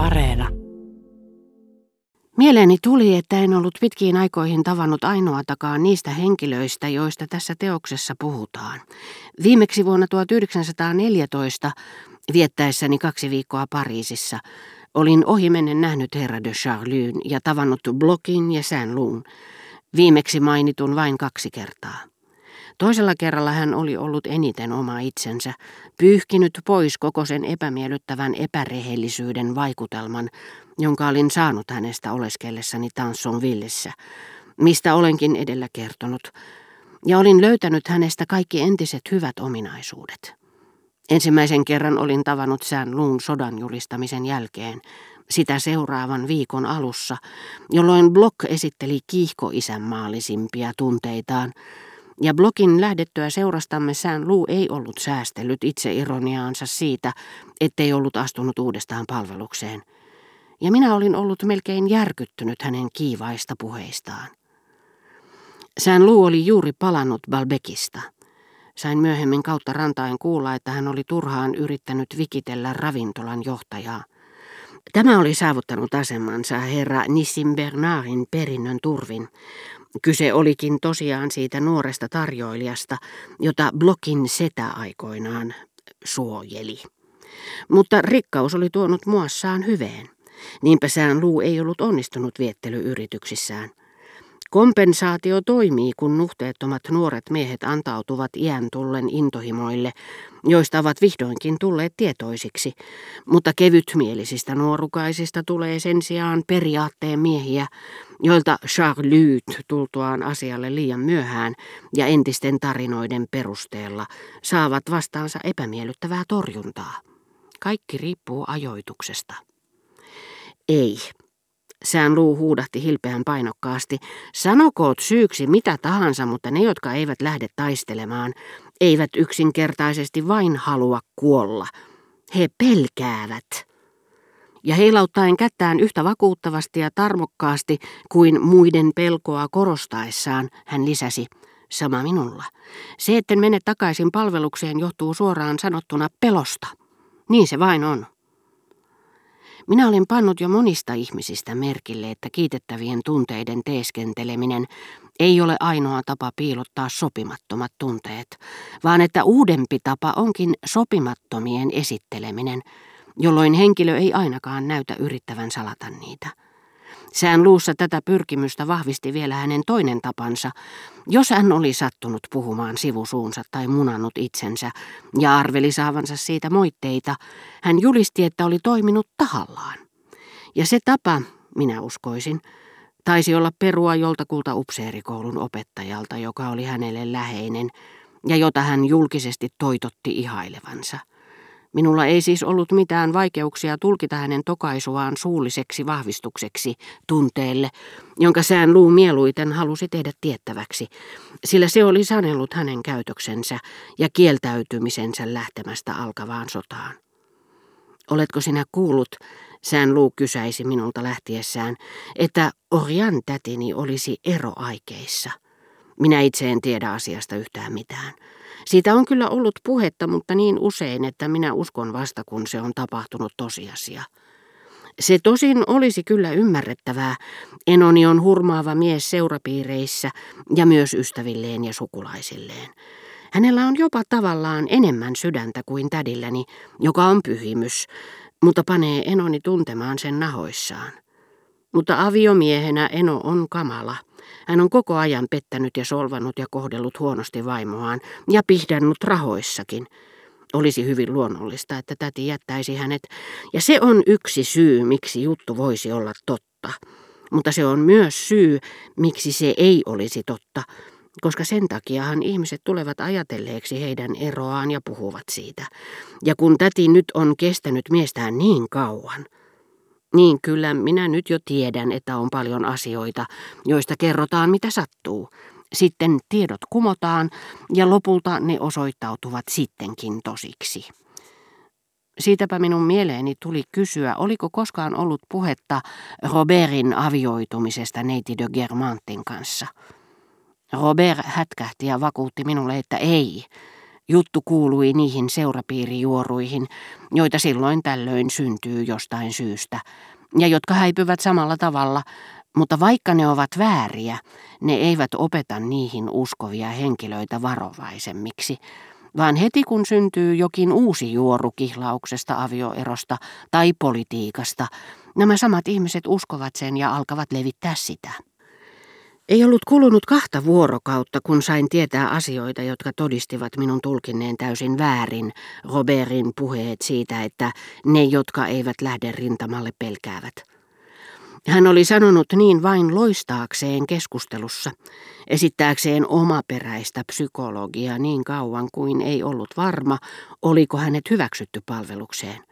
Areena. Mieleeni tuli, että en ollut pitkiin aikoihin tavannut ainoatakaan niistä henkilöistä, joista tässä teoksessa puhutaan. Viimeksi vuonna 1914, viettäessäni kaksi viikkoa Pariisissa, olin ohimennen nähnyt herra de Charlyn ja tavannut Blokin ja Saint-Loun. Viimeksi mainitun vain kaksi kertaa. Toisella kerralla hän oli ollut eniten oma itsensä, pyyhkinyt pois koko sen epämiellyttävän epärehellisyyden vaikutelman, jonka olin saanut hänestä oleskellessani Tansonvillessä, mistä olenkin edellä kertonut, ja olin löytänyt hänestä kaikki entiset hyvät ominaisuudet. Ensimmäisen kerran olin tavannut sään luun sodan julistamisen jälkeen, sitä seuraavan viikon alussa, jolloin Block esitteli kiihkoisänmaallisimpia tunteitaan, ja Blokin lähdettyä seurastamme sään luu ei ollut säästellyt itse ironiaansa siitä, ettei ollut astunut uudestaan palvelukseen. Ja minä olin ollut melkein järkyttynyt hänen kiivaista puheistaan. Sään luu oli juuri palannut Balbekista. Sain myöhemmin kautta rantain kuulla, että hän oli turhaan yrittänyt vikitellä ravintolan johtajaa. Tämä oli saavuttanut asemansa herra Nissim Bernardin perinnön turvin, Kyse olikin tosiaan siitä nuoresta tarjoilijasta, jota Blokin setä aikoinaan suojeli. Mutta rikkaus oli tuonut muassaan hyveen. Niinpä sään luu ei ollut onnistunut viettelyyrityksissään. Kompensaatio toimii, kun nuhteettomat nuoret miehet antautuvat iän tullen intohimoille, joista ovat vihdoinkin tulleet tietoisiksi, mutta kevytmielisistä nuorukaisista tulee sen sijaan periaatteen miehiä, joilta Charles tultuaan asialle liian myöhään ja entisten tarinoiden perusteella saavat vastaansa epämiellyttävää torjuntaa. Kaikki riippuu ajoituksesta. Ei, Sään luu huudahti hilpeän painokkaasti. Sanokoot syyksi mitä tahansa, mutta ne, jotka eivät lähde taistelemaan, eivät yksinkertaisesti vain halua kuolla. He pelkäävät. Ja heilauttaen kättään yhtä vakuuttavasti ja tarmokkaasti kuin muiden pelkoa korostaessaan, hän lisäsi, sama minulla. Se, etten mene takaisin palvelukseen, johtuu suoraan sanottuna pelosta. Niin se vain on. Minä olen pannut jo monista ihmisistä merkille, että kiitettävien tunteiden teeskenteleminen ei ole ainoa tapa piilottaa sopimattomat tunteet, vaan että uudempi tapa onkin sopimattomien esitteleminen, jolloin henkilö ei ainakaan näytä yrittävän salata niitä. Sään luussa tätä pyrkimystä vahvisti vielä hänen toinen tapansa, jos hän oli sattunut puhumaan sivusuunsa tai munannut itsensä ja arveli saavansa siitä moitteita, hän julisti, että oli toiminut tahallaan. Ja se tapa, minä uskoisin, taisi olla perua joltakulta upseerikoulun opettajalta, joka oli hänelle läheinen ja jota hän julkisesti toitotti ihailevansa. Minulla ei siis ollut mitään vaikeuksia tulkita hänen tokaisuaan suulliseksi vahvistukseksi tunteelle, jonka sään luu mieluiten halusi tehdä tiettäväksi, sillä se oli sanellut hänen käytöksensä ja kieltäytymisensä lähtemästä alkavaan sotaan. Oletko sinä kuullut, sään luu kysäisi minulta lähtiessään, että Orjan tätini olisi eroaikeissa. Minä itse en tiedä asiasta yhtään mitään. Siitä on kyllä ollut puhetta, mutta niin usein, että minä uskon vasta, kun se on tapahtunut tosiasia. Se tosin olisi kyllä ymmärrettävää. Enoni on hurmaava mies seurapiireissä ja myös ystävilleen ja sukulaisilleen. Hänellä on jopa tavallaan enemmän sydäntä kuin tädilläni, joka on pyhimys, mutta panee Enoni tuntemaan sen nahoissaan. Mutta aviomiehenä Eno on kamala. Hän on koko ajan pettänyt ja solvannut ja kohdellut huonosti vaimoaan ja pihdannut rahoissakin. Olisi hyvin luonnollista, että täti jättäisi hänet, ja se on yksi syy, miksi juttu voisi olla totta. Mutta se on myös syy, miksi se ei olisi totta, koska sen takiahan ihmiset tulevat ajatelleeksi heidän eroaan ja puhuvat siitä. Ja kun täti nyt on kestänyt miestään niin kauan – niin kyllä minä nyt jo tiedän, että on paljon asioita, joista kerrotaan mitä sattuu. Sitten tiedot kumotaan ja lopulta ne osoittautuvat sittenkin tosiksi. Siitäpä minun mieleeni tuli kysyä, oliko koskaan ollut puhetta Robertin avioitumisesta neiti de Germantin kanssa. Robert hätkähti ja vakuutti minulle, että ei, Juttu kuului niihin seurapiirijuoruihin, joita silloin tällöin syntyy jostain syystä, ja jotka häipyvät samalla tavalla, mutta vaikka ne ovat vääriä, ne eivät opeta niihin uskovia henkilöitä varovaisemmiksi, vaan heti kun syntyy jokin uusi juoru kihlauksesta, avioerosta tai politiikasta, nämä samat ihmiset uskovat sen ja alkavat levittää sitä. Ei ollut kulunut kahta vuorokautta, kun sain tietää asioita, jotka todistivat minun tulkinneen täysin väärin Robertin puheet siitä, että ne, jotka eivät lähde rintamalle, pelkäävät. Hän oli sanonut niin vain loistaakseen keskustelussa, esittääkseen omaperäistä psykologiaa niin kauan kuin ei ollut varma, oliko hänet hyväksytty palvelukseen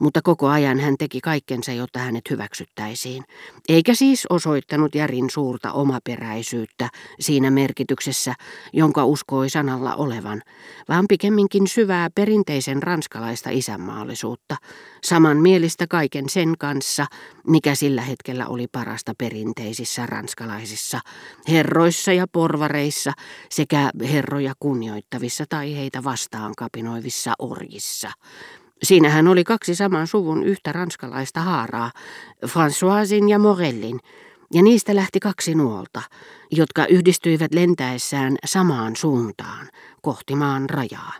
mutta koko ajan hän teki kaikkensa, jotta hänet hyväksyttäisiin, eikä siis osoittanut Järin suurta omaperäisyyttä siinä merkityksessä, jonka uskoi sanalla olevan, vaan pikemminkin syvää perinteisen ranskalaista isänmaallisuutta, samanmielistä kaiken sen kanssa, mikä sillä hetkellä oli parasta perinteisissä ranskalaisissa, herroissa ja porvareissa sekä herroja kunnioittavissa tai heitä vastaan kapinoivissa orjissa. Siinähän oli kaksi saman suvun yhtä ranskalaista haaraa, Françoisin ja Morellin, ja niistä lähti kaksi nuolta, jotka yhdistyivät lentäessään samaan suuntaan, kohti maan rajaa.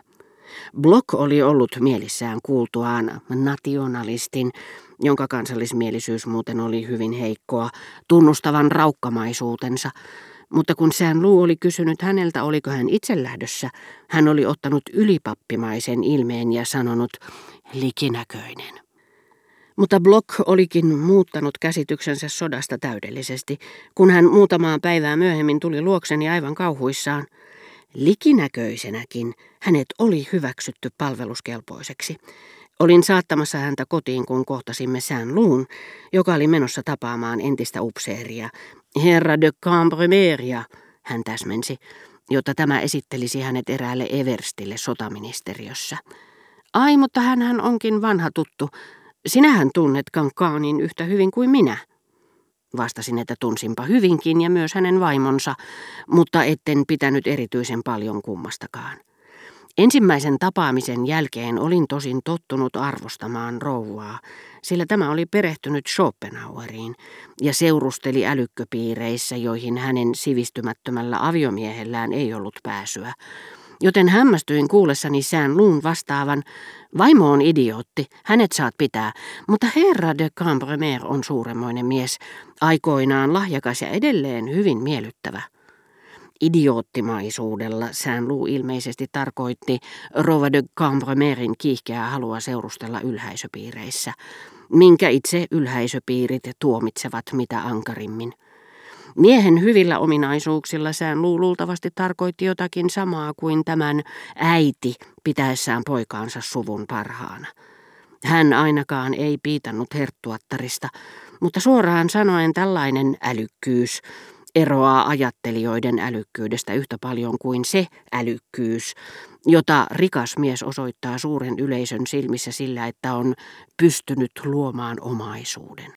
Block oli ollut mielissään kuultuaan nationalistin, jonka kansallismielisyys muuten oli hyvin heikkoa, tunnustavan raukkamaisuutensa, mutta kun Sään Luu oli kysynyt häneltä, oliko hän itse lähdössä, hän oli ottanut ylipappimaisen ilmeen ja sanonut likinäköinen. Mutta Block olikin muuttanut käsityksensä sodasta täydellisesti, kun hän muutamaa päivää myöhemmin tuli luokseni aivan kauhuissaan. Likinäköisenäkin hänet oli hyväksytty palveluskelpoiseksi. Olin saattamassa häntä kotiin, kun kohtasimme Sään Luun, joka oli menossa tapaamaan entistä upseeria, herra de Cambremeria, hän täsmensi, jotta tämä esittelisi hänet eräälle Everstille sotaministeriössä. Ai, mutta hän onkin vanha tuttu. Sinähän tunnet Kankaanin yhtä hyvin kuin minä. Vastasin, että tunsinpa hyvinkin ja myös hänen vaimonsa, mutta etten pitänyt erityisen paljon kummastakaan. Ensimmäisen tapaamisen jälkeen olin tosin tottunut arvostamaan rouvaa, sillä tämä oli perehtynyt Schopenhaueriin ja seurusteli älykköpiireissä, joihin hänen sivistymättömällä aviomiehellään ei ollut pääsyä. Joten hämmästyin kuullessani sään luun vastaavan, vaimo on idiootti, hänet saat pitää, mutta herra de Cambremer on suuremmoinen mies, aikoinaan lahjakas ja edelleen hyvin miellyttävä. Idioottimaisuudella Saint-Lou ilmeisesti tarkoitti Rova de Cambremerin kiihkeää halua seurustella ylhäisöpiireissä, minkä itse ylhäisöpiirit tuomitsevat mitä ankarimmin. Miehen hyvillä ominaisuuksilla sään luultavasti tarkoitti jotakin samaa kuin tämän äiti pitäessään poikaansa suvun parhaana. Hän ainakaan ei piitannut herttuattarista, mutta suoraan sanoen tällainen älykkyys eroaa ajattelijoiden älykkyydestä yhtä paljon kuin se älykkyys, jota rikas mies osoittaa suuren yleisön silmissä sillä, että on pystynyt luomaan omaisuuden.